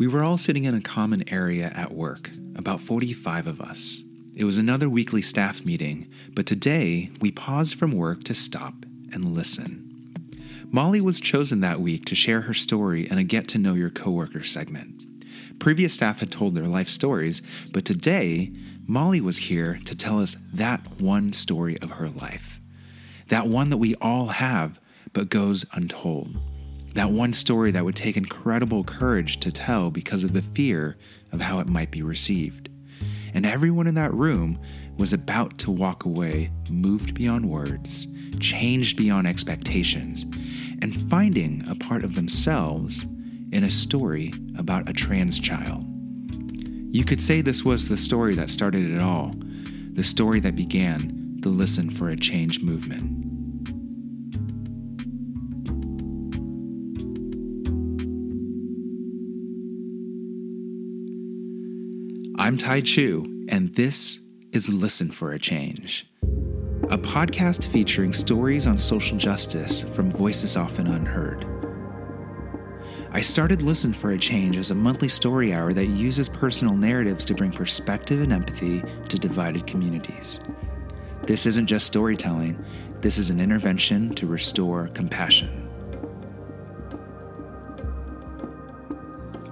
We were all sitting in a common area at work, about 45 of us. It was another weekly staff meeting, but today we paused from work to stop and listen. Molly was chosen that week to share her story in a get to know your coworker segment. Previous staff had told their life stories, but today Molly was here to tell us that one story of her life. That one that we all have, but goes untold. That one story that would take incredible courage to tell because of the fear of how it might be received. And everyone in that room was about to walk away, moved beyond words, changed beyond expectations, and finding a part of themselves in a story about a trans child. You could say this was the story that started it all, the story that began the Listen for a Change movement. I'm Tai Chu, and this is Listen for a Change, a podcast featuring stories on social justice from voices often unheard. I started Listen for a Change as a monthly story hour that uses personal narratives to bring perspective and empathy to divided communities. This isn't just storytelling, this is an intervention to restore compassion.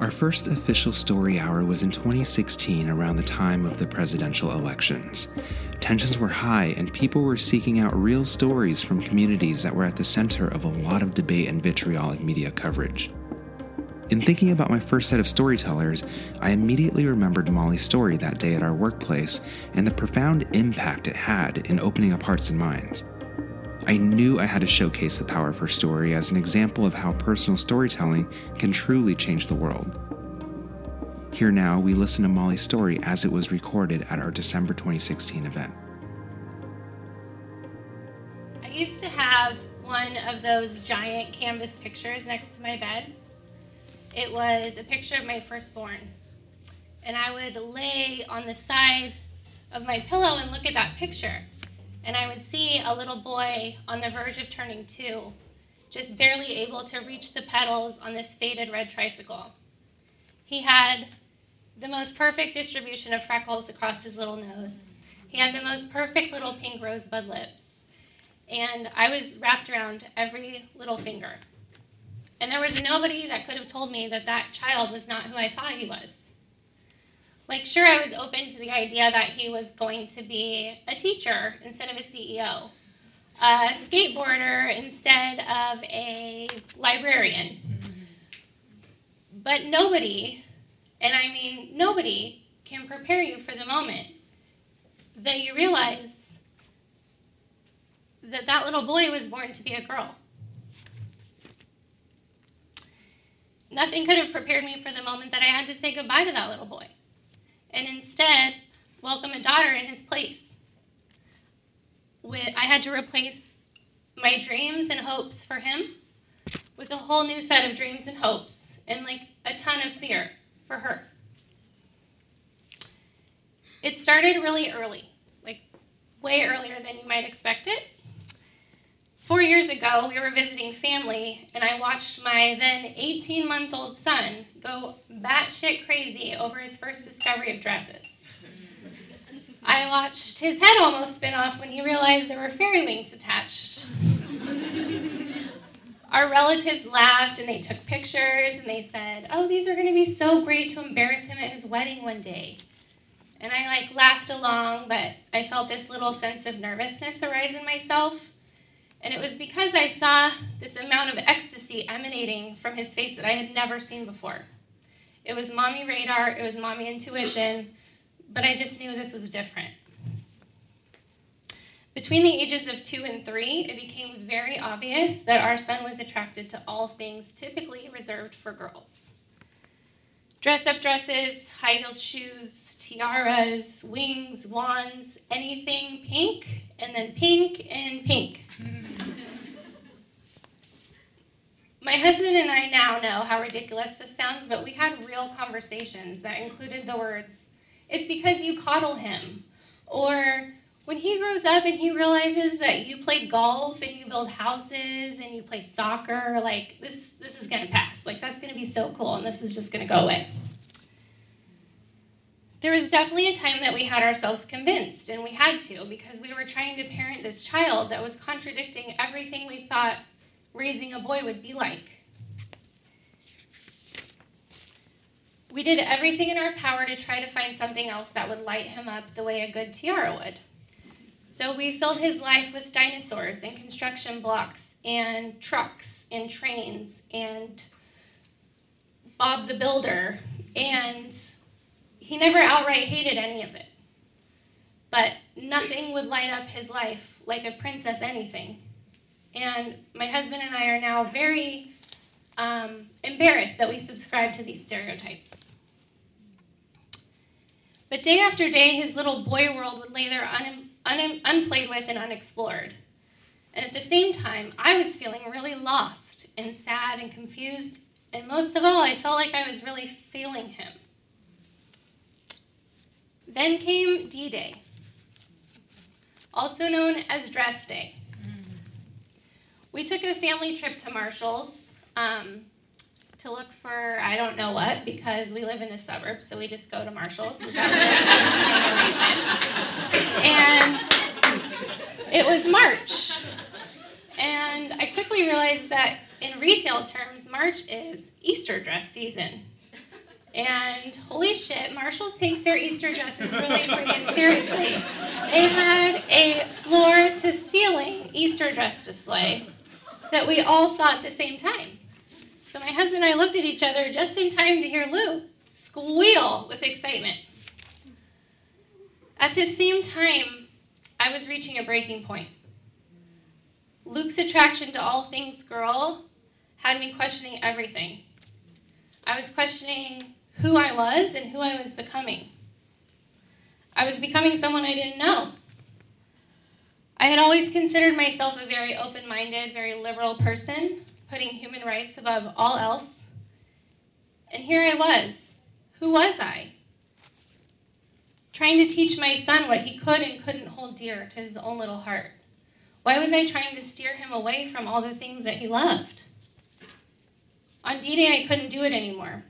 Our first official story hour was in 2016 around the time of the presidential elections. Tensions were high, and people were seeking out real stories from communities that were at the center of a lot of debate and vitriolic media coverage. In thinking about my first set of storytellers, I immediately remembered Molly's story that day at our workplace and the profound impact it had in opening up hearts and minds. I knew I had to showcase the power of her story as an example of how personal storytelling can truly change the world. Here now, we listen to Molly's story as it was recorded at our December 2016 event. I used to have one of those giant canvas pictures next to my bed it was a picture of my firstborn. And I would lay on the side of my pillow and look at that picture. And I would see a little boy on the verge of turning two, just barely able to reach the pedals on this faded red tricycle. He had the most perfect distribution of freckles across his little nose. He had the most perfect little pink rosebud lips. And I was wrapped around every little finger. And there was nobody that could have told me that that child was not who I thought he was. Like, sure, I was open to the idea that he was going to be a teacher instead of a CEO, a skateboarder instead of a librarian. But nobody, and I mean nobody, can prepare you for the moment that you realize that that little boy was born to be a girl. Nothing could have prepared me for the moment that I had to say goodbye to that little boy, and instead welcome a daughter in his place. With, I had to replace my dreams and hopes for him with a whole new set of dreams and hopes, and like a ton of fear for her. It started really early, like way earlier than you might expect it. Four years ago, we were visiting family, and I watched my then 18 month old son go batshit crazy over his first discovery of dresses. I watched his head almost spin off when he realized there were fairy wings attached. Our relatives laughed and they took pictures and they said, Oh, these are going to be so great to embarrass him at his wedding one day. And I like laughed along, but I felt this little sense of nervousness arise in myself. And it was because I saw this amount of ecstasy emanating from his face that I had never seen before. It was mommy radar, it was mommy intuition, but I just knew this was different. Between the ages of two and three, it became very obvious that our son was attracted to all things typically reserved for girls dress up dresses, high heeled shoes, tiaras, wings, wands, anything pink, and then pink and pink. My husband and I now know how ridiculous this sounds, but we had real conversations that included the words, It's because you coddle him. Or when he grows up and he realizes that you play golf and you build houses and you play soccer, like this this is gonna pass. Like that's gonna be so cool and this is just gonna go away. There was definitely a time that we had ourselves convinced, and we had to because we were trying to parent this child that was contradicting everything we thought raising a boy would be like. We did everything in our power to try to find something else that would light him up the way a good tiara would. So we filled his life with dinosaurs and construction blocks and trucks and trains and Bob the Builder. And he never outright hated any of it. But nothing would light up his life like a princess anything. And my husband and I are now very um, embarrassed that we subscribe to these stereotypes. But day after day, his little boy world would lay there un- un- unplayed with and unexplored. And at the same time, I was feeling really lost and sad and confused. And most of all, I felt like I was really failing him. Then came D Day, also known as Dress Day. We took a family trip to Marshall's um, to look for I don't know what because we live in the suburbs, so we just go to Marshall's. and it was March. And I quickly realized that in retail terms, March is Easter dress season. And holy shit, Marshall's takes their Easter dresses really freaking seriously. They had a floor to ceiling Easter dress display that we all saw at the same time. So my husband and I looked at each other just in time to hear Luke squeal with excitement. At the same time, I was reaching a breaking point. Luke's attraction to all things girl had me questioning everything. I was questioning who I was and who I was becoming. I was becoming someone I didn't know. I had always considered myself a very open minded, very liberal person, putting human rights above all else. And here I was. Who was I? Trying to teach my son what he could and couldn't hold dear to his own little heart. Why was I trying to steer him away from all the things that he loved? On D Day, I couldn't do it anymore.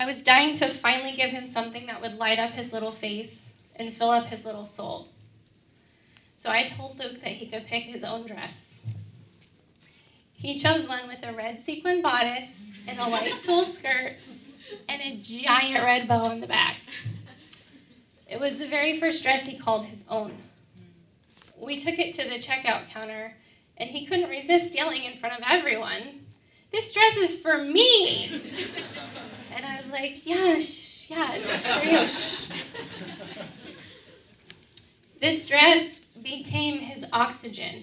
I was dying to finally give him something that would light up his little face and fill up his little soul. So I told Luke that he could pick his own dress. He chose one with a red sequin bodice and a white tulle skirt and a giant red bow on the back. It was the very first dress he called his own. We took it to the checkout counter, and he couldn't resist yelling in front of everyone, This dress is for me! And I was like, Yeah, sh- yeah, it's true. This dress became his oxygen,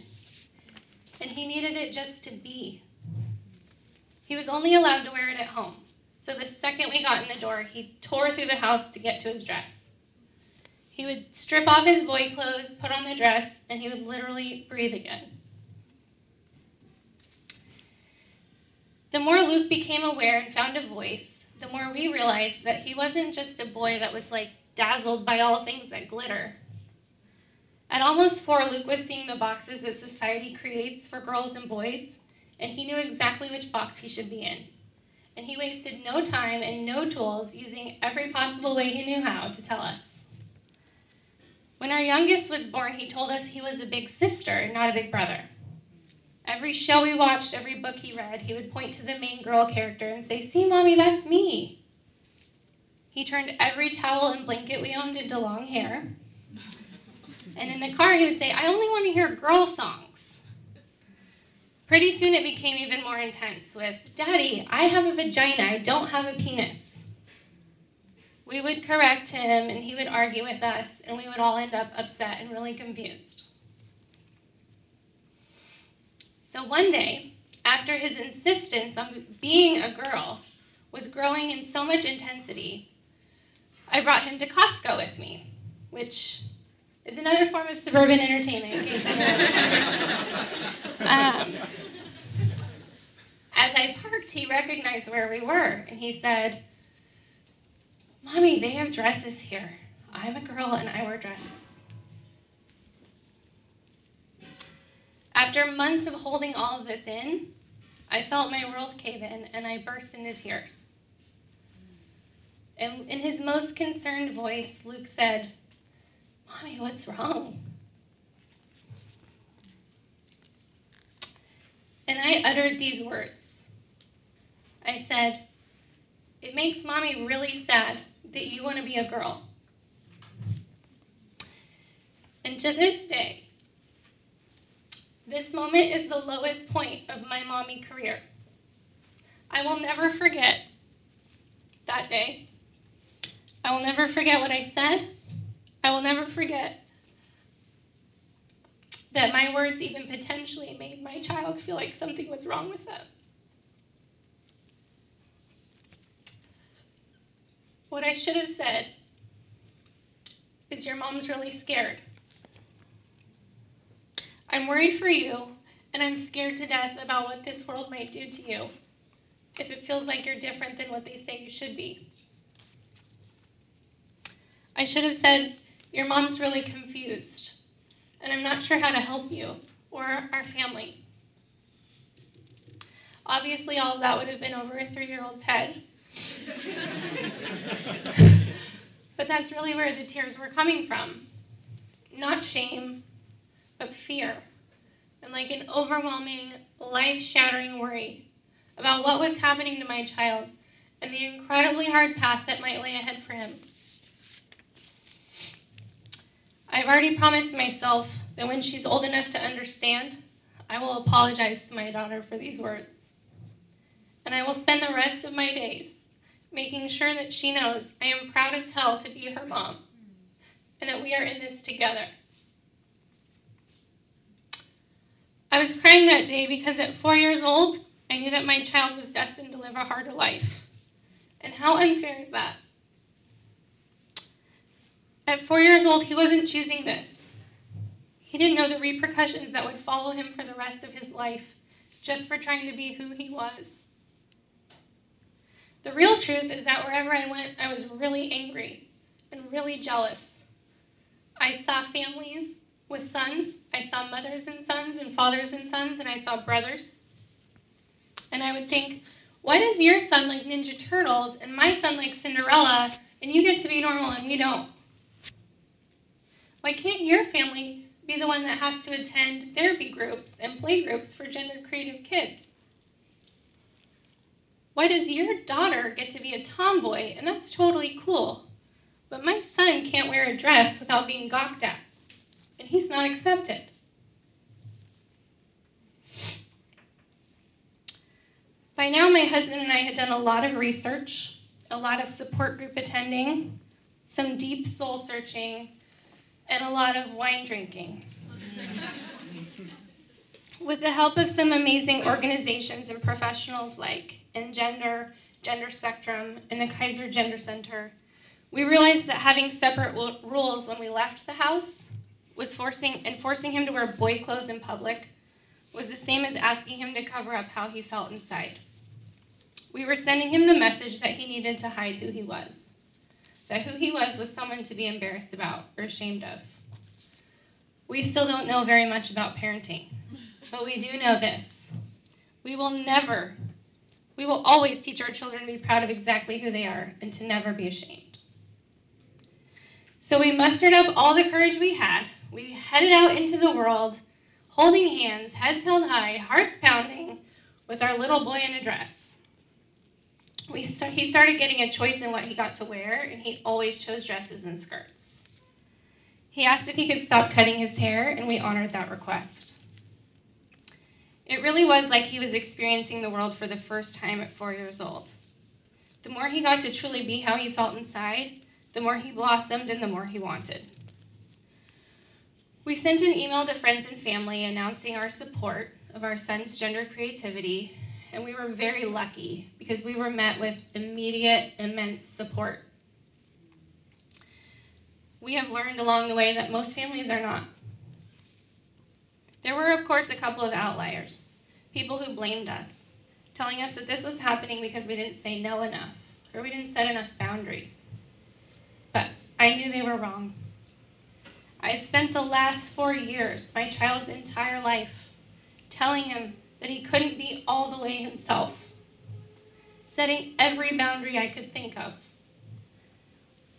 and he needed it just to be. He was only allowed to wear it at home. So the second we got in the door, he tore through the house to get to his dress. He would strip off his boy clothes, put on the dress, and he would literally breathe again. The more Luke became aware and found a voice, the more we realized that he wasn't just a boy that was like dazzled by all things that glitter. At almost four, Luke was seeing the boxes that society creates for girls and boys, and he knew exactly which box he should be in. And he wasted no time and no tools using every possible way he knew how to tell us. When our youngest was born, he told us he was a big sister, not a big brother. Every show we watched, every book he read, he would point to the main girl character and say, See, mommy, that's me. He turned every towel and blanket we owned into long hair. And in the car, he would say, I only want to hear girl songs. Pretty soon, it became even more intense with, Daddy, I have a vagina, I don't have a penis. We would correct him, and he would argue with us, and we would all end up upset and really confused. So one day, after his insistence on being a girl was growing in so much intensity, I brought him to Costco with me, which is another form of suburban entertainment. Um, as I parked, he recognized where we were, and he said, Mommy, they have dresses here. I'm a girl and I wear dresses. After months of holding all of this in, I felt my world cave in and I burst into tears. And in his most concerned voice, Luke said, Mommy, what's wrong? And I uttered these words. I said, It makes mommy really sad that you want to be a girl. And to this day, this moment is the lowest point of my mommy career. I will never forget that day. I will never forget what I said. I will never forget that my words even potentially made my child feel like something was wrong with them. What I should have said is, Your mom's really scared. I'm worried for you, and I'm scared to death about what this world might do to you if it feels like you're different than what they say you should be. I should have said, Your mom's really confused, and I'm not sure how to help you or our family. Obviously, all of that would have been over a three year old's head. but that's really where the tears were coming from. Not shame, but fear. And like an overwhelming, life shattering worry about what was happening to my child and the incredibly hard path that might lay ahead for him. I've already promised myself that when she's old enough to understand, I will apologize to my daughter for these words. And I will spend the rest of my days making sure that she knows I am proud as hell to be her mom and that we are in this together. I was crying that day because at four years old, I knew that my child was destined to live a harder life. And how unfair is that? At four years old, he wasn't choosing this. He didn't know the repercussions that would follow him for the rest of his life just for trying to be who he was. The real truth is that wherever I went, I was really angry and really jealous. I saw families with sons, I saw mothers and sons, and fathers and sons, and I saw brothers. And I would think, why does your son like Ninja Turtles and my son like Cinderella, and you get to be normal and we don't? Why can't your family be the one that has to attend therapy groups and play groups for gender creative kids? Why does your daughter get to be a tomboy and that's totally cool? But my son can't wear a dress without being gawked at, and he's not accepted. By now, my husband and I had done a lot of research, a lot of support group attending, some deep soul searching, and a lot of wine drinking. With the help of some amazing organizations and professionals like Engender, Gender Spectrum, and the Kaiser Gender Center, we realized that having separate rules when we left the house was forcing and forcing him to wear boy clothes in public was the same as asking him to cover up how he felt inside. We were sending him the message that he needed to hide who he was that who he was was someone to be embarrassed about or ashamed of. We still don't know very much about parenting, but we do know this. We will never, we will always teach our children to be proud of exactly who they are and to never be ashamed. So we mustered up all the courage we had. We headed out into the world, holding hands, heads held high, hearts pounding, with our little boy in a dress we start, he started getting a choice in what he got to wear, and he always chose dresses and skirts. He asked if he could stop cutting his hair, and we honored that request. It really was like he was experiencing the world for the first time at four years old. The more he got to truly be how he felt inside, the more he blossomed and the more he wanted. We sent an email to friends and family announcing our support of our son's gender creativity and we were very lucky because we were met with immediate, immense support. We have learned along the way that most families are not. There were, of course, a couple of outliers, people who blamed us, telling us that this was happening because we didn't say no enough or we didn't set enough boundaries. But I knew they were wrong. I had spent the last four years, my child's entire life, telling him that he couldn't be all the way himself, setting every boundary I could think of.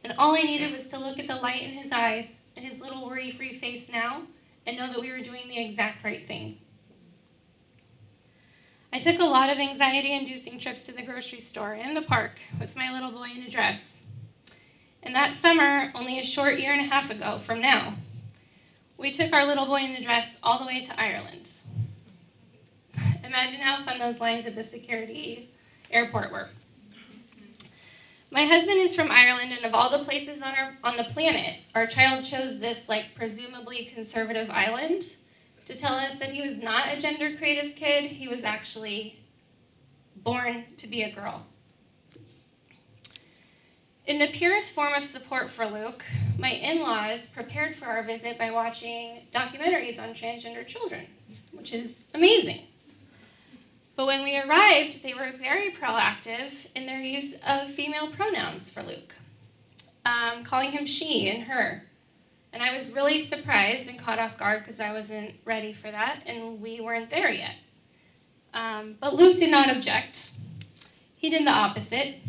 And all I needed was to look at the light in his eyes and his little worry free face now and know that we were doing the exact right thing. I took a lot of anxiety inducing trips to the grocery store and the park with my little boy in a dress. And that summer, only a short year and a half ago from now, we took our little boy in the dress all the way to Ireland. Imagine how fun those lines at the security airport were. My husband is from Ireland, and of all the places on our on the planet, our child chose this like presumably conservative island to tell us that he was not a gender creative kid. He was actually born to be a girl. In the purest form of support for Luke, my in laws prepared for our visit by watching documentaries on transgender children, which is amazing. But when we arrived, they were very proactive in their use of female pronouns for Luke, um, calling him she and her. And I was really surprised and caught off guard because I wasn't ready for that, and we weren't there yet. Um, but Luke did not object. He did the opposite.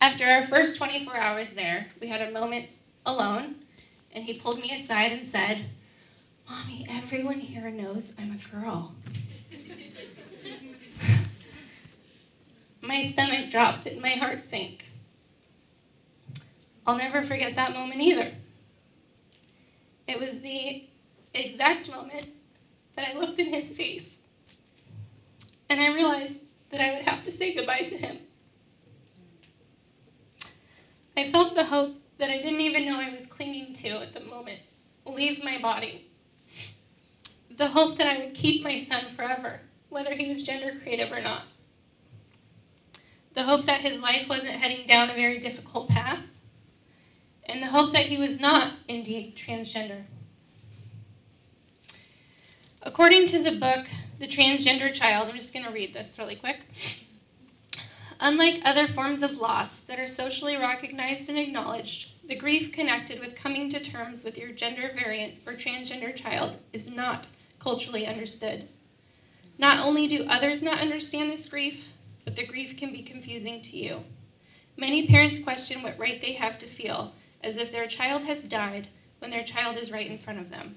After our first 24 hours there, we had a moment alone, and he pulled me aside and said, Mommy, everyone here knows I'm a girl. my stomach dropped and my heart sank. I'll never forget that moment either. It was the exact moment that I looked in his face and I realized that I would have to say goodbye to him. I felt the hope that I didn't even know I was clinging to at the moment leave my body. The hope that I would keep my son forever, whether he was gender creative or not the hope that his life wasn't heading down a very difficult path, and the hope that he was not indeed transgender. According to the book, The Transgender Child, I'm just going to read this really quick. Unlike other forms of loss that are socially recognized and acknowledged, the grief connected with coming to terms with your gender variant or transgender child is not culturally understood. Not only do others not understand this grief, but the grief can be confusing to you. Many parents question what right they have to feel, as if their child has died when their child is right in front of them.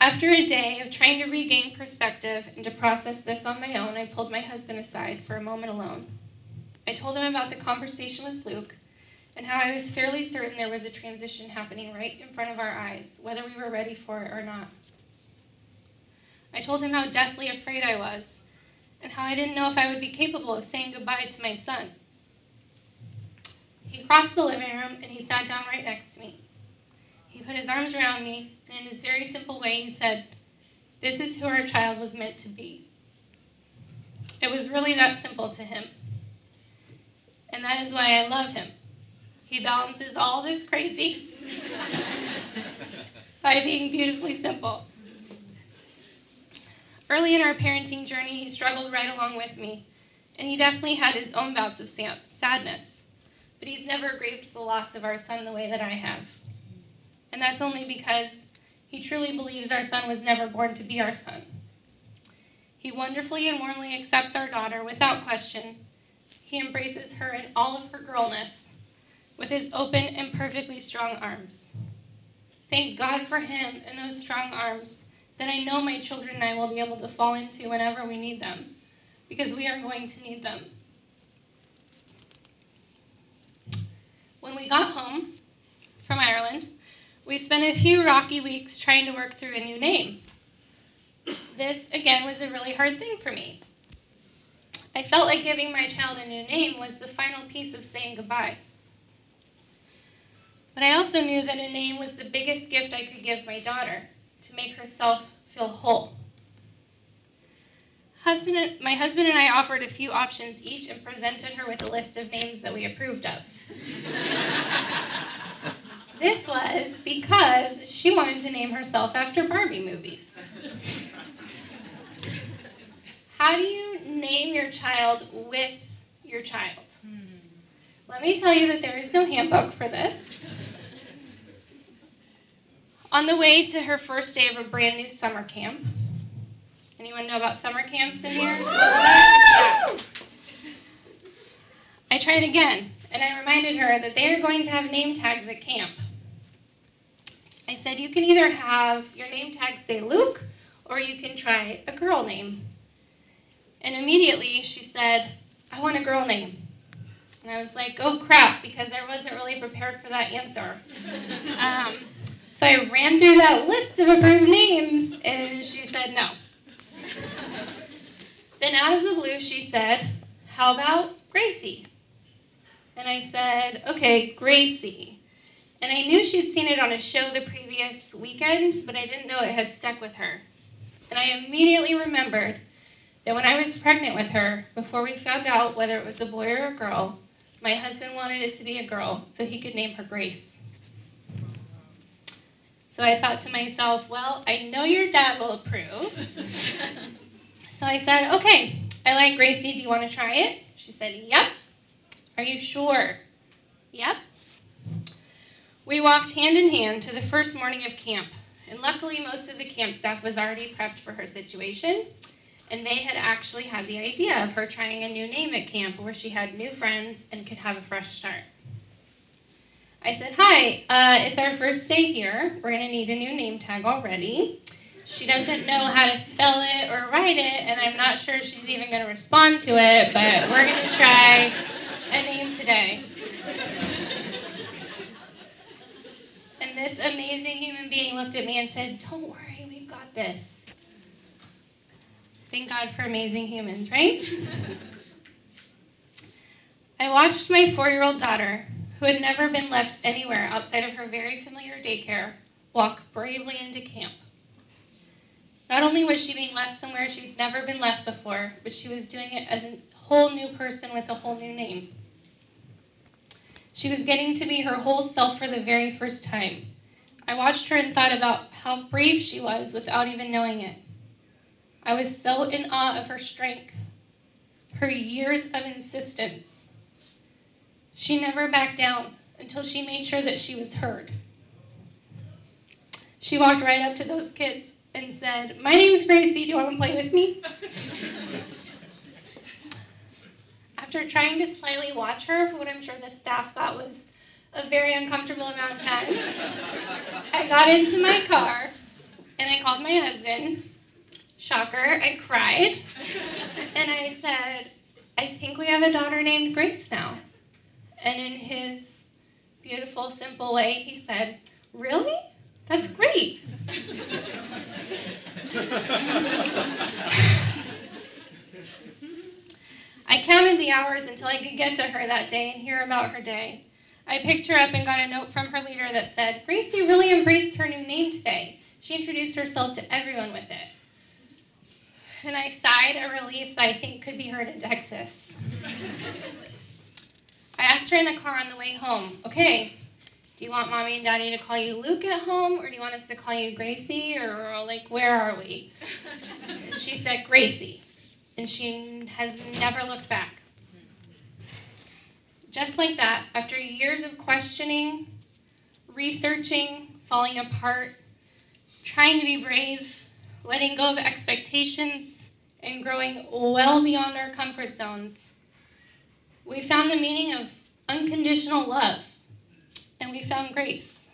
After a day of trying to regain perspective and to process this on my own, I pulled my husband aside for a moment alone. I told him about the conversation with Luke and how I was fairly certain there was a transition happening right in front of our eyes, whether we were ready for it or not. I told him how deathly afraid I was, and how I didn't know if I would be capable of saying goodbye to my son. He crossed the living room and he sat down right next to me. He put his arms around me, and in his very simple way, he said, This is who our child was meant to be. It was really that simple to him. And that is why I love him. He balances all this crazy by being beautifully simple. Early in our parenting journey, he struggled right along with me, and he definitely had his own bouts of sadness. But he's never grieved the loss of our son the way that I have. And that's only because he truly believes our son was never born to be our son. He wonderfully and warmly accepts our daughter without question. He embraces her in all of her girlness with his open and perfectly strong arms. Thank God for him and those strong arms that I know my children and I will be able to fall into whenever we need them, because we are going to need them. When we got home from Ireland, we spent a few rocky weeks trying to work through a new name. This, again, was a really hard thing for me. I felt like giving my child a new name was the final piece of saying goodbye. But I also knew that a name was the biggest gift I could give my daughter to make herself feel whole. Husband and, my husband and I offered a few options each and presented her with a list of names that we approved of. this was because she wanted to name herself after Barbie movies. How do you name your child with your child? Let me tell you that there is no handbook for this. On the way to her first day of a brand new summer camp. Anyone know about summer camps in here? I tried again, and I reminded her that they are going to have name tags at camp. I said, You can either have your name tag say Luke, or you can try a girl name. And immediately she said, I want a girl name. And I was like, oh crap, because I wasn't really prepared for that answer. Um, so I ran through that list of approved names, and she said no. then out of the blue, she said, how about Gracie? And I said, okay, Gracie. And I knew she'd seen it on a show the previous weekend, but I didn't know it had stuck with her. And I immediately remembered that when I was pregnant with her, before we found out whether it was a boy or a girl, my husband wanted it to be a girl so he could name her Grace. So I thought to myself, well, I know your dad will approve. so I said, okay, I like Gracie. Do you want to try it? She said, yep. Are you sure? Yep. We walked hand in hand to the first morning of camp, and luckily, most of the camp staff was already prepped for her situation and they had actually had the idea of her trying a new name at camp where she had new friends and could have a fresh start. I said, Hi, uh, it's our first day here. We're going to need a new name tag already. She doesn't know how to spell it or write it, and I'm not sure she's even going to respond to it, but we're going to try a name today. And this amazing human being looked at me and said, Don't worry, we've got this. Thank God for amazing humans, right? I watched my four year old daughter, who had never been left anywhere outside of her very familiar daycare, walk bravely into camp. Not only was she being left somewhere she'd never been left before, but she was doing it as a whole new person with a whole new name. She was getting to be her whole self for the very first time. I watched her and thought about how brave she was without even knowing it. I was so in awe of her strength, her years of insistence. She never backed down until she made sure that she was heard. She walked right up to those kids and said, My name is Gracie. Do you want to play with me? After trying to slyly watch her for what I'm sure the staff thought was a very uncomfortable amount of time, I got into my car and I called my husband Shocker, I cried. and I said, I think we have a daughter named Grace now. And in his beautiful, simple way, he said, Really? That's great. I counted the hours until I could get to her that day and hear about her day. I picked her up and got a note from her leader that said, Gracie really embraced her new name today. She introduced herself to everyone with it and I sighed a relief that I think could be heard in Texas. I asked her in the car on the way home, okay, do you want mommy and daddy to call you Luke at home, or do you want us to call you Gracie, or like, where are we? And she said, Gracie. And she has never looked back. Just like that, after years of questioning, researching, falling apart, trying to be brave, letting go of expectations, and growing well beyond our comfort zones. We found the meaning of unconditional love, and we found grace.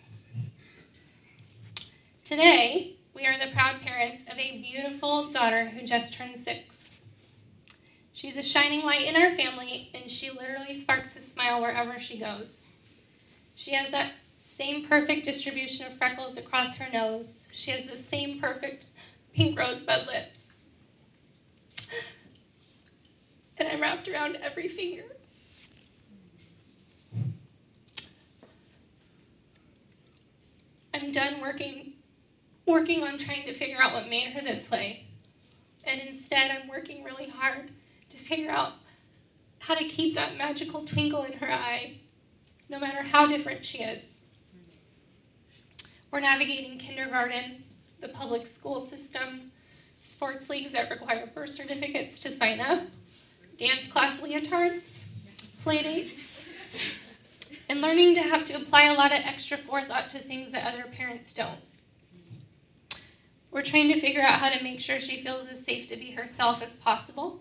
Today, we are the proud parents of a beautiful daughter who just turned six. She's a shining light in our family, and she literally sparks a smile wherever she goes. She has that same perfect distribution of freckles across her nose. She has the same perfect pink rosebud lips. And I'm wrapped around every finger. I'm done working working on trying to figure out what made her this way. And instead I'm working really hard to figure out how to keep that magical twinkle in her eye, no matter how different she is. We're navigating kindergarten the public school system, sports leagues that require birth certificates to sign up, dance class leotards, play dates, and learning to have to apply a lot of extra forethought to things that other parents don't. We're trying to figure out how to make sure she feels as safe to be herself as possible.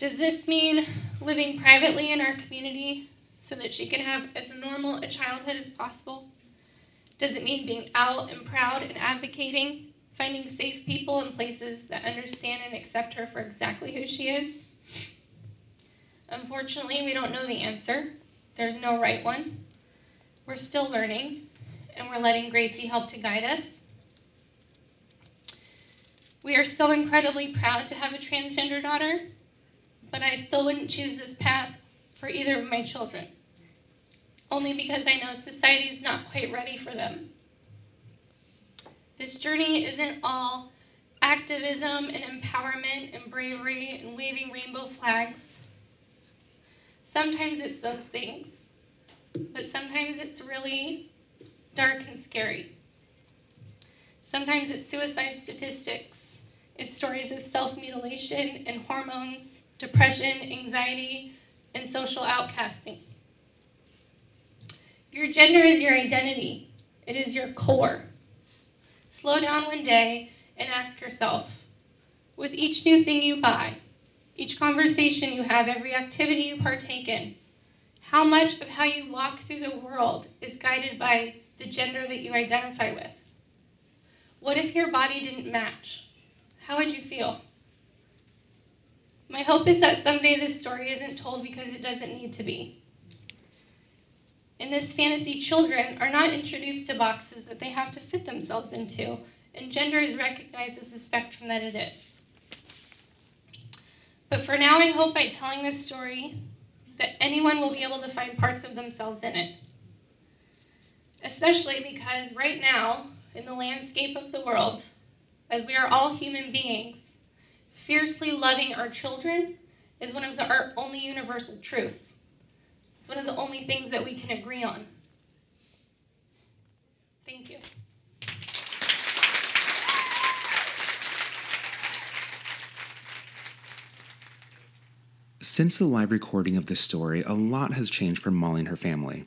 Does this mean living privately in our community so that she can have as normal a childhood as possible? Does it mean being out and proud and advocating, finding safe people and places that understand and accept her for exactly who she is? Unfortunately, we don't know the answer. There's no right one. We're still learning, and we're letting Gracie help to guide us. We are so incredibly proud to have a transgender daughter, but I still wouldn't choose this path for either of my children only because I know society is not quite ready for them. This journey isn't all activism and empowerment and bravery and waving rainbow flags. Sometimes it's those things, but sometimes it's really dark and scary. Sometimes it's suicide statistics, it's stories of self mutilation and hormones, depression, anxiety, and social outcasting. Your gender is your identity, it is your core. Slow down one day and ask yourself with each new thing you buy, each conversation you have, every activity you partake in, how much of how you walk through the world is guided by the gender that you identify with? What if your body didn't match? How would you feel? My hope is that someday this story isn't told because it doesn't need to be. In this fantasy, children are not introduced to boxes that they have to fit themselves into, and gender is recognized as the spectrum that it is. But for now, I hope by telling this story that anyone will be able to find parts of themselves in it. Especially because right now, in the landscape of the world, as we are all human beings, fiercely loving our children is one of the, our only universal truths It's one of the only things that we can agree on. Thank you. Since the live recording of this story, a lot has changed for Molly and her family.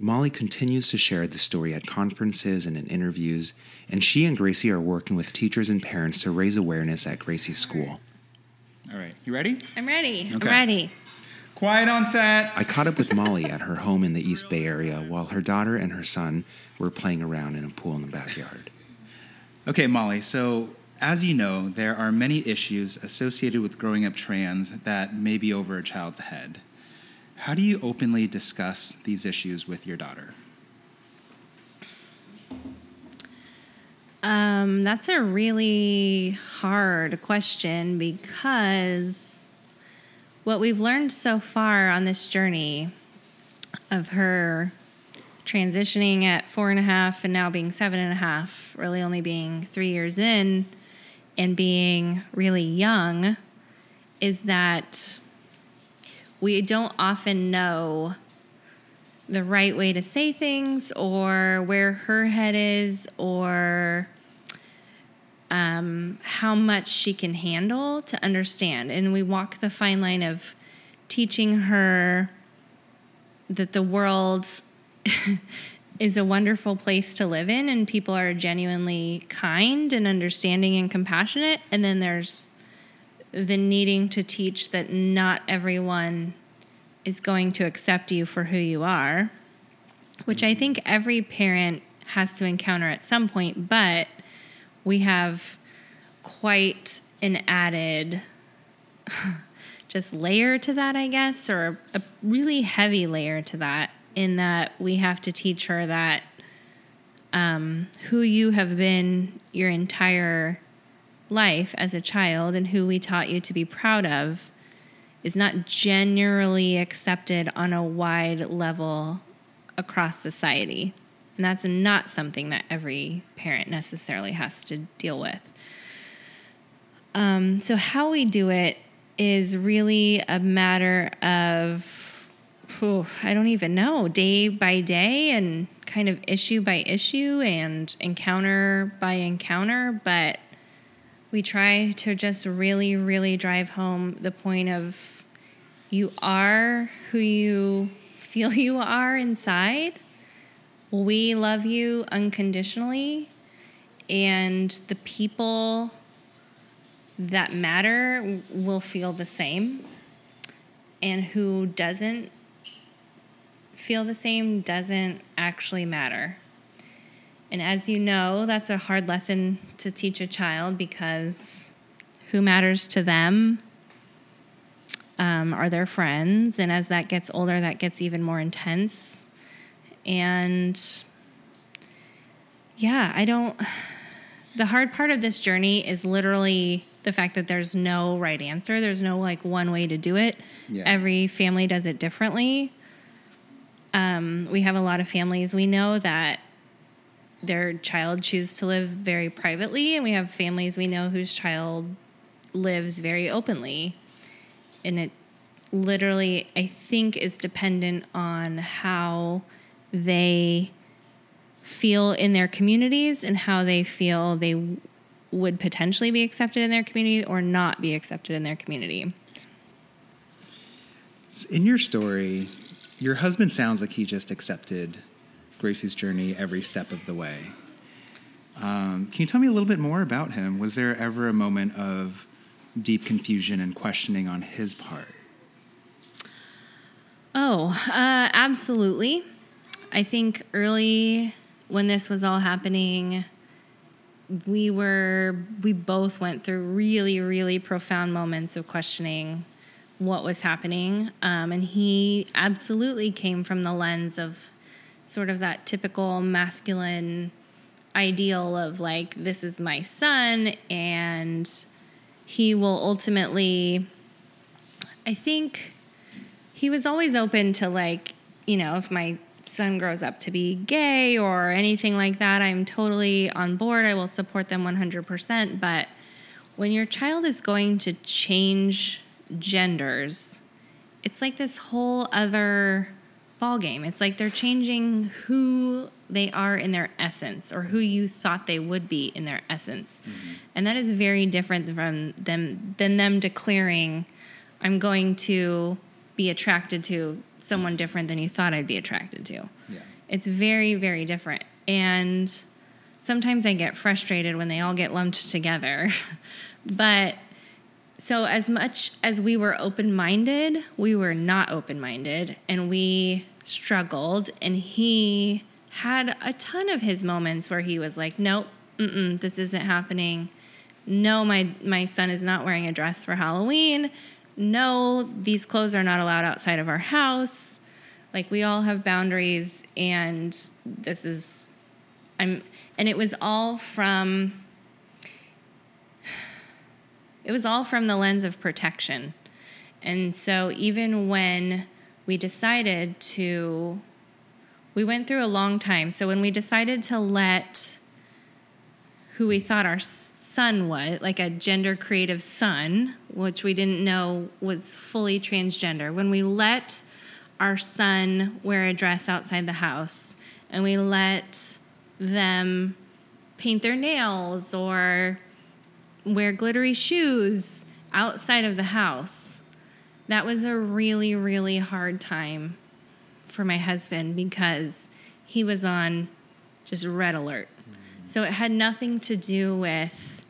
Molly continues to share the story at conferences and in interviews, and she and Gracie are working with teachers and parents to raise awareness at Gracie's school. All right, you ready? I'm ready. Okay. I'm ready. Quiet on set. I caught up with Molly at her home in the East Bay area while her daughter and her son were playing around in a pool in the backyard. Okay, Molly, so as you know, there are many issues associated with growing up trans that may be over a child's head. How do you openly discuss these issues with your daughter? Um, that's a really hard question because what we've learned so far on this journey of her transitioning at four and a half and now being seven and a half, really only being three years in and being really young, is that we don't often know the right way to say things or where her head is or um, how much she can handle to understand. And we walk the fine line of teaching her that the world is a wonderful place to live in and people are genuinely kind and understanding and compassionate. And then there's the needing to teach that not everyone is going to accept you for who you are, which I think every parent has to encounter at some point, but we have quite an added just layer to that, I guess, or a really heavy layer to that, in that we have to teach her that um, who you have been your entire life as a child and who we taught you to be proud of is not generally accepted on a wide level across society. And that's not something that every parent necessarily has to deal with. Um, so, how we do it is really a matter of, oh, I don't even know, day by day and kind of issue by issue and encounter by encounter. But we try to just really, really drive home the point of you are who you feel you are inside we love you unconditionally, and the people that matter will feel the same, and who doesn't feel the same doesn't actually matter. And as you know, that's a hard lesson to teach a child because who matters to them um, are their friends. And as that gets older, that gets even more intense. And yeah, I don't. The hard part of this journey is literally the fact that there's no right answer. There's no like one way to do it. Yeah. Every family does it differently. Um, we have a lot of families. We know that their child choose to live very privately, and we have families we know whose child lives very openly. And it literally, I think, is dependent on how they feel in their communities and how they feel they would potentially be accepted in their community or not be accepted in their community. In your story, your husband sounds like he just accepted Gracie's journey every step of the way. Um, can you tell me a little bit more about him? Was there ever a moment of deep confusion and questioning on his part? Oh, uh, absolutely. I think early when this was all happening, we were, we both went through really, really profound moments of questioning what was happening. Um, and he absolutely came from the lens of sort of that typical masculine ideal of like, this is my son, and he will ultimately, I think he was always open to like, you know, if my son grows up to be gay or anything like that, I'm totally on board. I will support them 100%. But when your child is going to change genders, it's like this whole other ball game. It's like they're changing who they are in their essence or who you thought they would be in their essence. Mm-hmm. And that is very different from them than them declaring I'm going to be attracted to someone different than you thought I'd be attracted to. Yeah. It's very very different. And sometimes I get frustrated when they all get lumped together. but so as much as we were open-minded, we were not open-minded and we struggled and he had a ton of his moments where he was like, "Nope, this isn't happening. No, my my son is not wearing a dress for Halloween. No, these clothes are not allowed outside of our house. Like we all have boundaries and this is I'm and it was all from it was all from the lens of protection. And so even when we decided to we went through a long time. So when we decided to let who we thought our son was, like a gender creative son, which we didn't know was fully transgender, when we let our son wear a dress outside the house and we let them paint their nails or wear glittery shoes outside of the house, that was a really, really hard time for my husband because he was on just red alert. So it had nothing to do with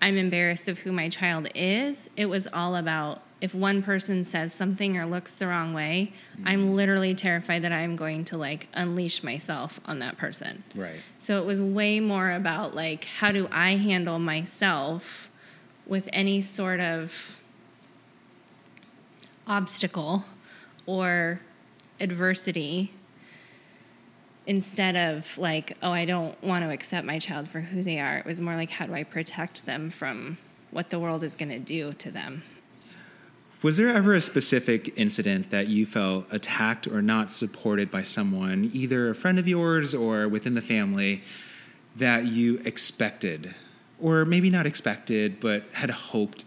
I'm embarrassed of who my child is. It was all about if one person says something or looks the wrong way, mm-hmm. I'm literally terrified that I'm going to like unleash myself on that person. Right. So it was way more about like how do I handle myself with any sort of obstacle or adversity instead of like, oh, I don't want to accept my child for who they are. It was more like, how do I protect them from what the world is going to do to them? Was there ever a specific incident that you felt attacked or not supported by someone, either a friend of yours or within the family, that you expected, or maybe not expected, but had hoped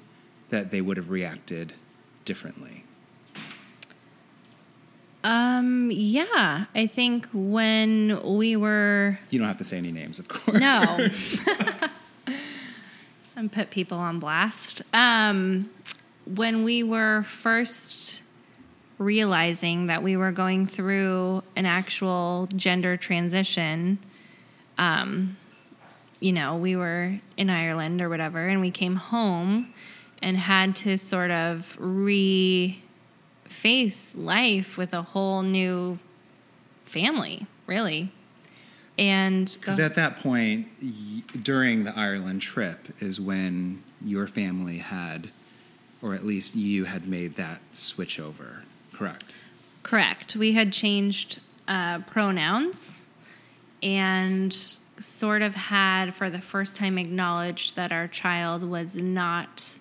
that they would have reacted differently? Um, yeah, I think when we were. You don't have to say any names, of course. No. and put people on blast. Um, when we were first realizing that we were going through an actual gender transition, um, you know, we were in Ireland or whatever, and we came home and had to sort of re face life with a whole new family, really. And Because at that point, y- during the Ireland trip, is when your family had, or at least you had made that switch over, correct? Correct. We had changed uh, pronouns and sort of had, for the first time, acknowledged that our child was not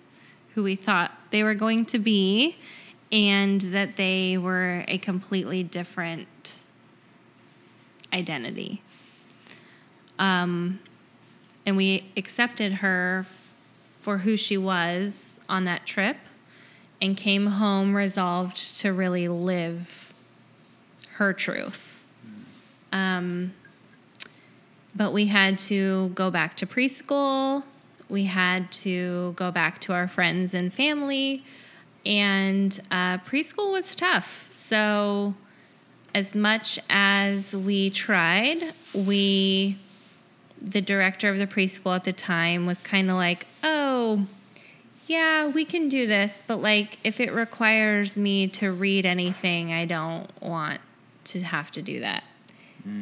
who we thought they were going to be and that they were a completely different identity. Um, and we accepted her for who she was on that trip and came home resolved to really live her truth. Um, but we had to go back to preschool. We had to go back to our friends and family. And uh, preschool was tough. So, as much as we tried, we, the director of the preschool at the time, was kind of like, oh, yeah, we can do this, but like if it requires me to read anything, I don't want to have to do that.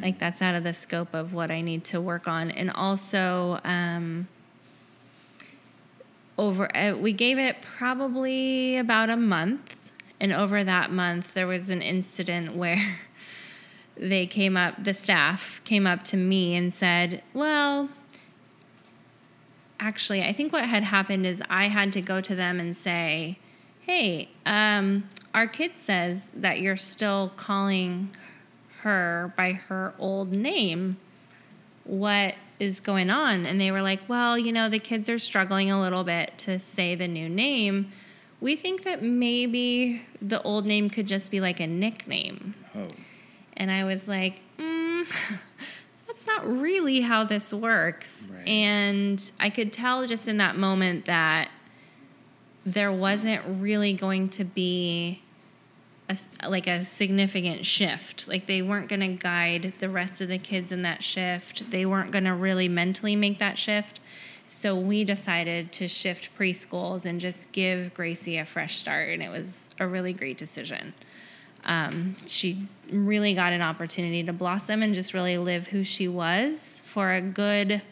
Like that's out of the scope of what I need to work on. And also, um, over uh, we gave it probably about a month, and over that month there was an incident where they came up, the staff came up to me and said, "Well." Actually, I think what had happened is I had to go to them and say, hey, um, our kid says that you're still calling her by her old name. What is going on? And they were like, well, you know, the kids are struggling a little bit to say the new name. We think that maybe the old name could just be like a nickname. Oh. And I was like, mm, that's not really how this works. Right. And I could tell just in that moment that there wasn't really going to be a like a significant shift. Like they weren't going to guide the rest of the kids in that shift. They weren't going to really mentally make that shift. So we decided to shift preschools and just give Gracie a fresh start, and it was a really great decision um, she really got an opportunity to blossom and just really live who she was for a good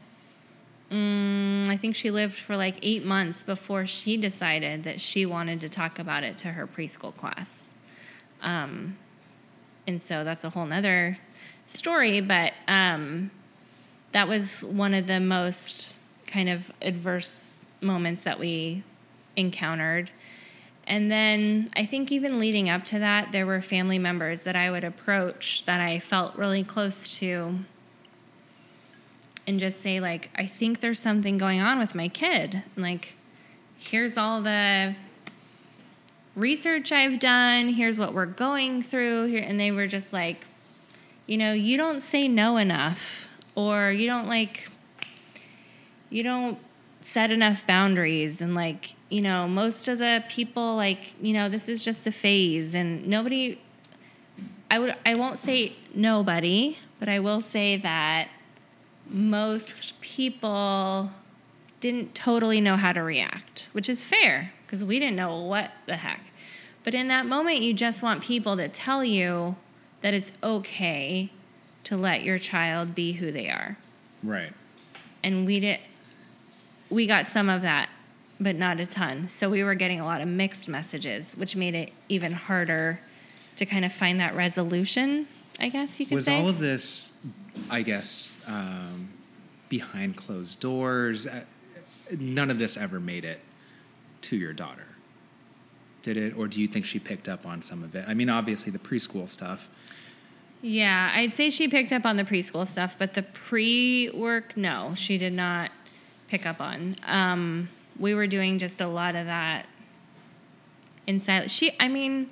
mm, i think she lived for like eight months before she decided that she wanted to talk about it to her preschool class. Um, and so that's a whole nother story but um, that was one of the most kind of adverse moments that we encountered and then I think even leading up to that, there were family members that I would approach that I felt really close to and just say, like, I think there's something going on with my kid. Like, here's all the research I've done, here's what we're going through here. And they were just like, you know, you don't say no enough, or you don't like, you don't set enough boundaries and like you know most of the people like you know this is just a phase and nobody i would i won't say nobody but i will say that most people didn't totally know how to react which is fair because we didn't know what the heck but in that moment you just want people to tell you that it's okay to let your child be who they are Right. and we did we got some of that but not a ton so we were getting a lot of mixed messages which made it even harder to kind of find that resolution i guess you could say Was say all of this, I guess, um, behind closed doors? Uh, None of this ever made it to your daughter, did it? Or do you think she picked up on some of it? I mean, obviously the preschool stuff. yeah i'd say she picked up on the preschool stuff but the pre-work no she did not pick up on um, we were doing just a lot of that inside she i mean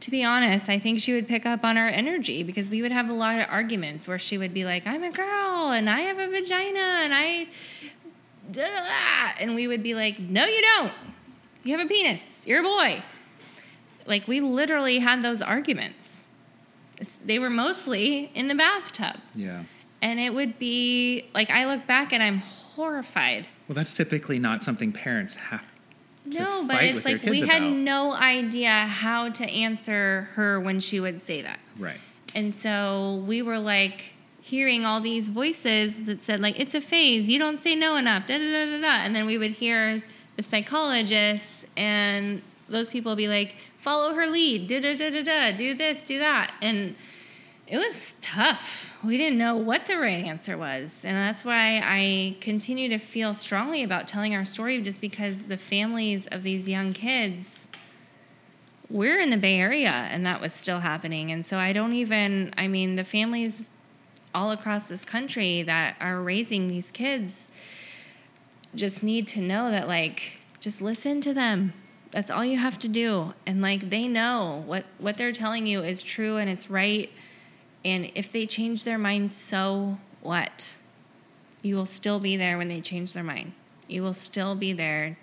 to be honest, I think she would pick up on our energy because we would have a lot of arguments where she would be like, I'm a girl and I have a vagina and I. da, da, da," And we would be like, No, you don't. You have a penis. You're a boy. Like, we literally had those arguments. They were mostly in the bathtub. Yeah. And it would be like I look back and I'm horrified. Well, that's typically not something parents have to No, but it's like we had about. no idea how to answer her when she would say that. Right. And so we were like hearing all these voices that said like it's a phase, you don't say no enough, da da da da da. And then we would hear the psychologists and those people be like, follow her lead, da da da da da, do this, do that. And it was tough. We didn't know what the right answer was. And that's why I continue to feel strongly about telling our story just because the families of these young kids we're in the Bay Area and that was still happening. And so I don't even, I mean, the families all across this country that are raising these kids just need to know that, like, just listen to them. That's all you have to do. And, like, they know what, what they're telling you is true and it's right. And if they change their mind, so what? You will still be there when they change their mind. You will still be there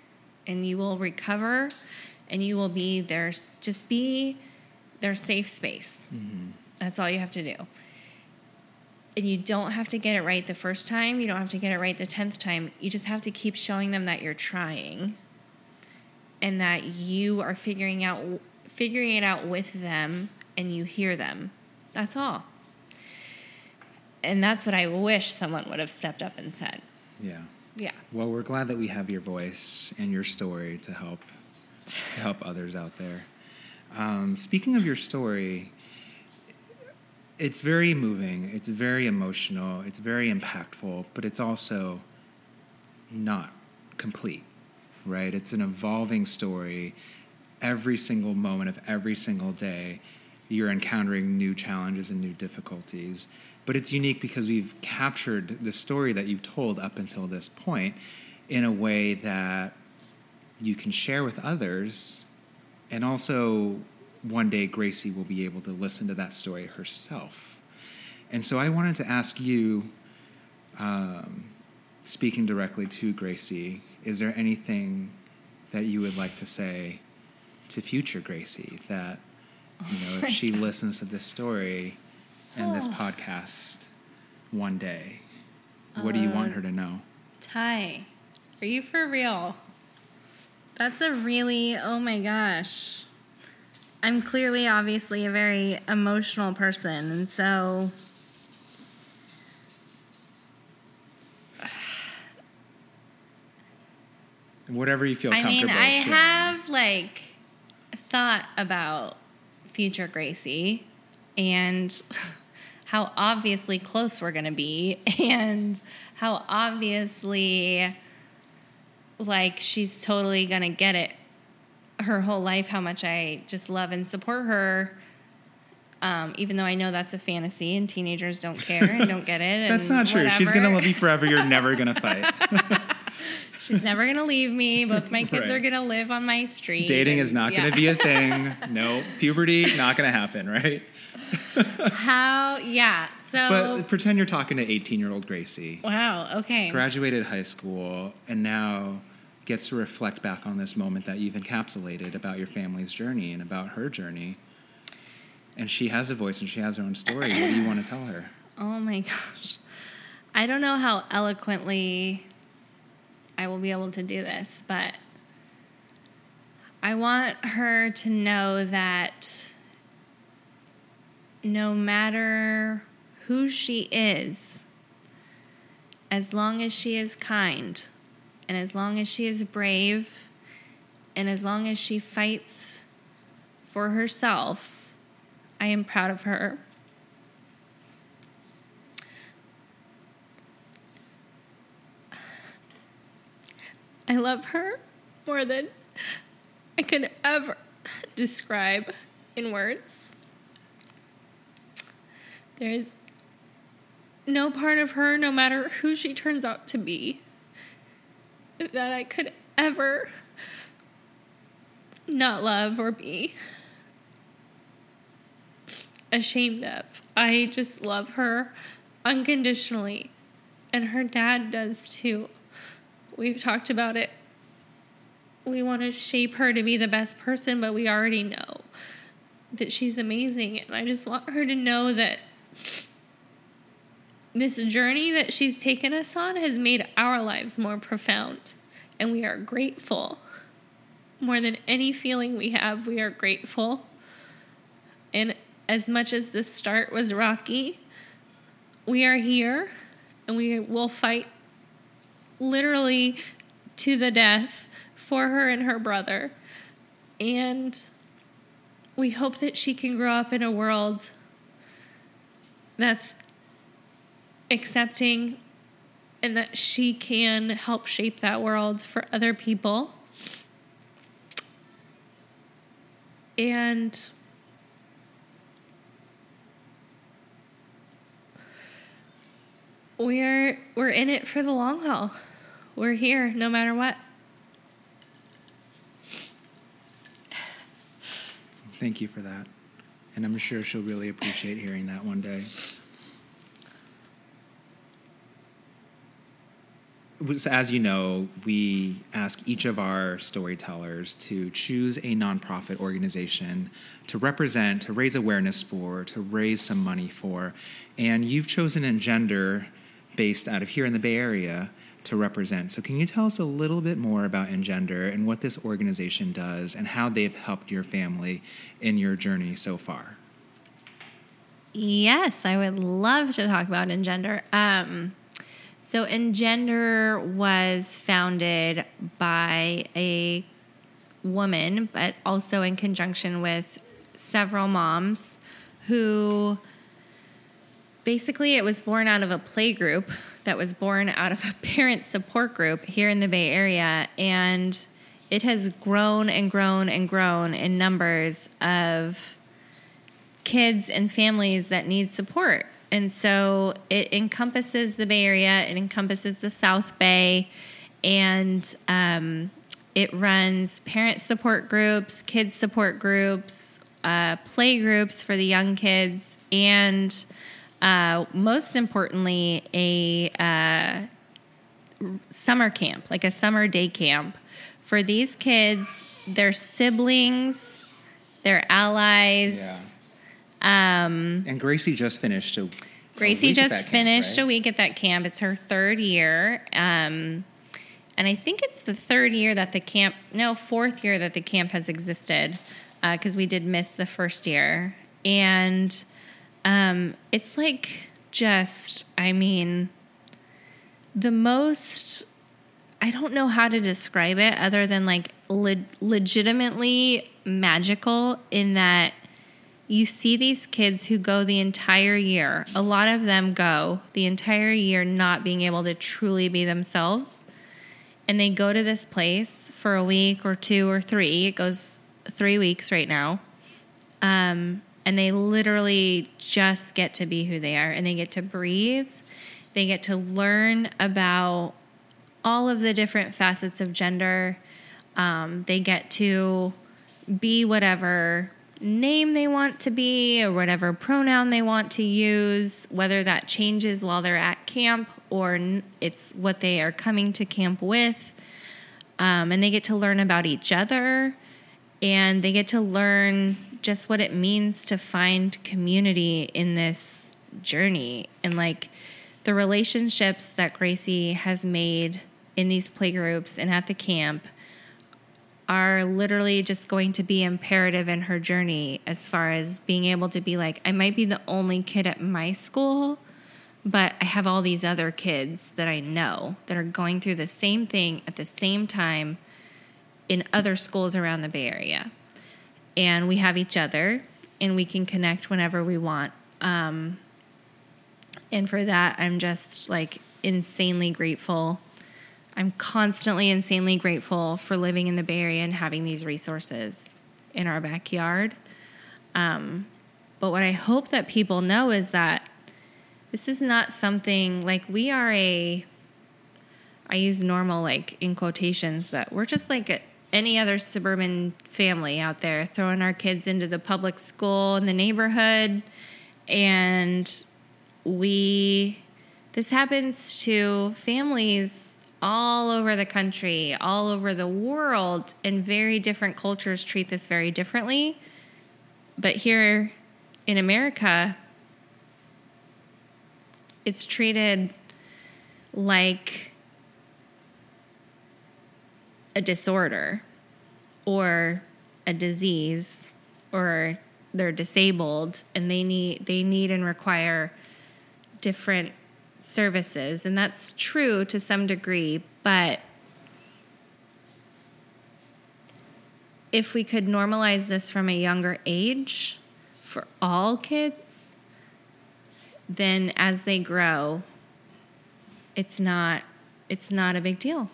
and you will recover and you will be their just be their safe space. Mm-hmm. That's all you have to do. And you don't have to get it right the first time, you don't have to get it right the 10th time. You just have to keep showing them that you're trying and that you are figuring out figuring it out with them and you hear them. That's all. And that's what I wish someone would have stepped up and said. Yeah. Yeah. Well, we're glad that we have your voice and your story to help to help others out there. Um, speaking of your story, it's very moving. It's very emotional. It's very impactful, but it's also not complete, right? It's an evolving story. Every single moment of every single day, you're encountering new challenges and new difficulties. But it's unique because we've captured the story that you've told up until this point in a way that you can share with others. And also, one day, Gracie will be able to listen to that story herself. And so, I wanted to ask you, um, speaking directly to Gracie, is there anything that you would like to say to future Gracie that, you know, if she listens to this story and this podcast one day, what do you want her to um, know? Tai, are you for real? That's a really, oh my gosh. I'm clearly, obviously, a very emotional person. And so Whatever you feel I mean, comfortable. I sharing. have like thought about future Gracie and how obviously close we're going to be and how obviously like she's totally going to get it her whole life how much I just love and support her. Um, even though I know that's a fantasy and teenagers don't care and don't get it. That's not true. She's gonna love you forever. You're never gonna fight. She's never gonna leave me. Both my kids Right. are gonna live on my street. Dating and- is not yeah. gonna be a thing. No, puberty not gonna happen, right? How? Yeah. So. But pretend you're talking to 18 year old Gracie, wow. Okay. graduated high school, and now gets to reflect back on this moment that you've encapsulated about your family's journey and about her journey. And she has a voice and she has her own story. What do you want to tell her? Oh my gosh. I don't know how eloquently I will be able to do this, but I want her to know that no matter who she is, as long as she is kind, and as long as she is brave, and as long as she fights for herself, I am proud of her. I love her more than I could ever describe in words. There's no part of her, no matter who she turns out to be, that I could ever not love or be ashamed of. I just love her unconditionally, and her dad does too. We've talked about it. We want to shape her to be the best person, but we already know that she's amazing. And I just want her to know that this journey that she's taken us on has made our lives more profound, and we are grateful. More than any feeling we have, we are grateful. And as much as the start was rocky, we are here and we will fight literally to the death for her and her brother. And we hope that she can grow up in a world that's accepting and that she can help shape that world for other people. And we're we're in it for the long haul. We're here no matter what. Thank you for that. And I'm sure she'll really appreciate hearing that one day. So as you know, we ask each of our storytellers to choose a nonprofit organization to represent, to raise awareness for, to raise some money for. And you've chosen Engender based out of here in the Bay Area to represent. So, can you tell us a little bit more about Engender and what this organization does and how they've helped your family in your journey so far? Yes, I would love to talk about Engender. Um, so, Engender was founded by a woman, but also in conjunction with several moms who basically it was born out of a play group that was born out of a parent support group here in the Bay Area. And it has grown and grown and grown in numbers of kids and families that need support. And so it encompasses the Bay Area, it encompasses the South Bay, and um, it runs parent support groups, kids support groups, uh, play groups for the young kids, and uh, most importantly, a uh, summer camp, like a summer day camp for these kids, their siblings, their allies. Yeah. Um, And Gracie just finished a. Gracie a week at just that camp, finished right? a week at that camp. It's her third year. Um, and I think it's the third year that the camp, no, fourth year that the camp has existed because we did miss the first year. And um, it's like just, I mean, the most, I don't know how to describe it other than like le- legitimately magical in that you see these kids who go the entire year, a lot of them go the entire year not being able to truly be themselves. And they go to this place for a week or two or three. It goes three weeks right now. Um, and they literally just get to be who they are and they get to breathe. They get to learn about all of the different facets of gender. Um, they get to be whatever name they want to be or whatever pronoun they want to use, whether that changes while they're at camp or it's what they are coming to camp with. Um, and they get to learn about each other and they get to learn just what it means to find community in this journey and like the relationships that Gracie has made in these playgroups and at the camp are literally just going to be imperative in her journey as far as being able to be like, I might be the only kid at my school, but I have all these other kids that I know that are going through the same thing at the same time in other schools around the Bay Area. And we have each other and we can connect whenever we want. Um, and for that, I'm just like insanely grateful. I'm constantly insanely grateful for living in the Bay Area and having these resources in our backyard. Um, but what I hope that people know is that this is not something like we are a, I use normal like in quotations, but we're just like a, any other suburban family out there throwing our kids into the public school in the neighborhood. And we, this happens to families all over the country, all over the world, and very different cultures treat this very differently. But here in America, it's treated like a disorder or a disease or they're disabled and they need they need and require different services. And that's true to some degree but if we could normalize this from a younger age for all kids then as they grow it's not it's not a big deal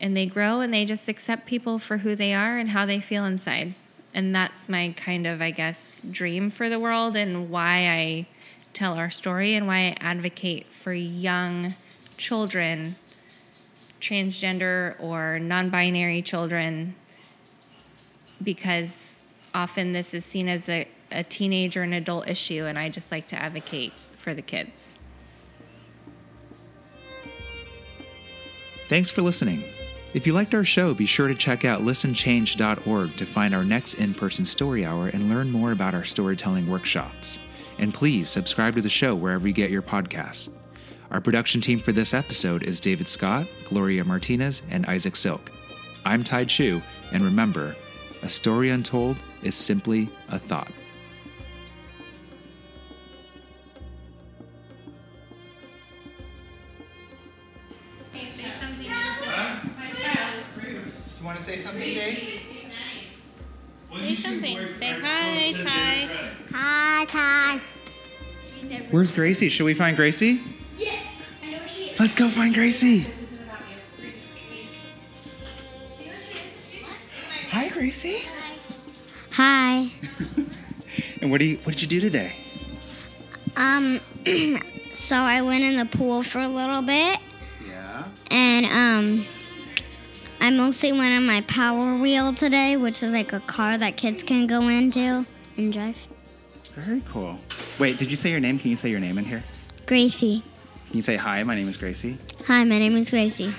and they grow and they just accept people for who they are and how they feel inside and that's my kind of i guess dream for the world and why i tell our story and why i advocate for young children transgender or non-binary children because often this is seen as a, a teenage or an adult issue and i just like to advocate for the kids Thanks for listening. If you liked our show, be sure to check out listenchange.org to find our next in person story hour and learn more about our storytelling workshops. And please subscribe to the show wherever you get your podcasts. Our production team for this episode is David Scott, Gloria Martinez, and Isaac Silk. I'm Tai Chu, and remember, a story untold is simply a thought. Where's Gracie? Should we find Gracie? Yes, I know where she is. Let's go find Gracie. Hi, Gracie. Hi. And what do you? What did you do today? Um, so I went in the pool for a little bit, Yeah. and um, I mostly went on my Power Wheel today, which is like a car that kids can go into and drive. Very cool. Wait, did you say your name? Can you say your name in here? Gracie. Can you say hi? My name is Gracie. Hi, my name is Gracie.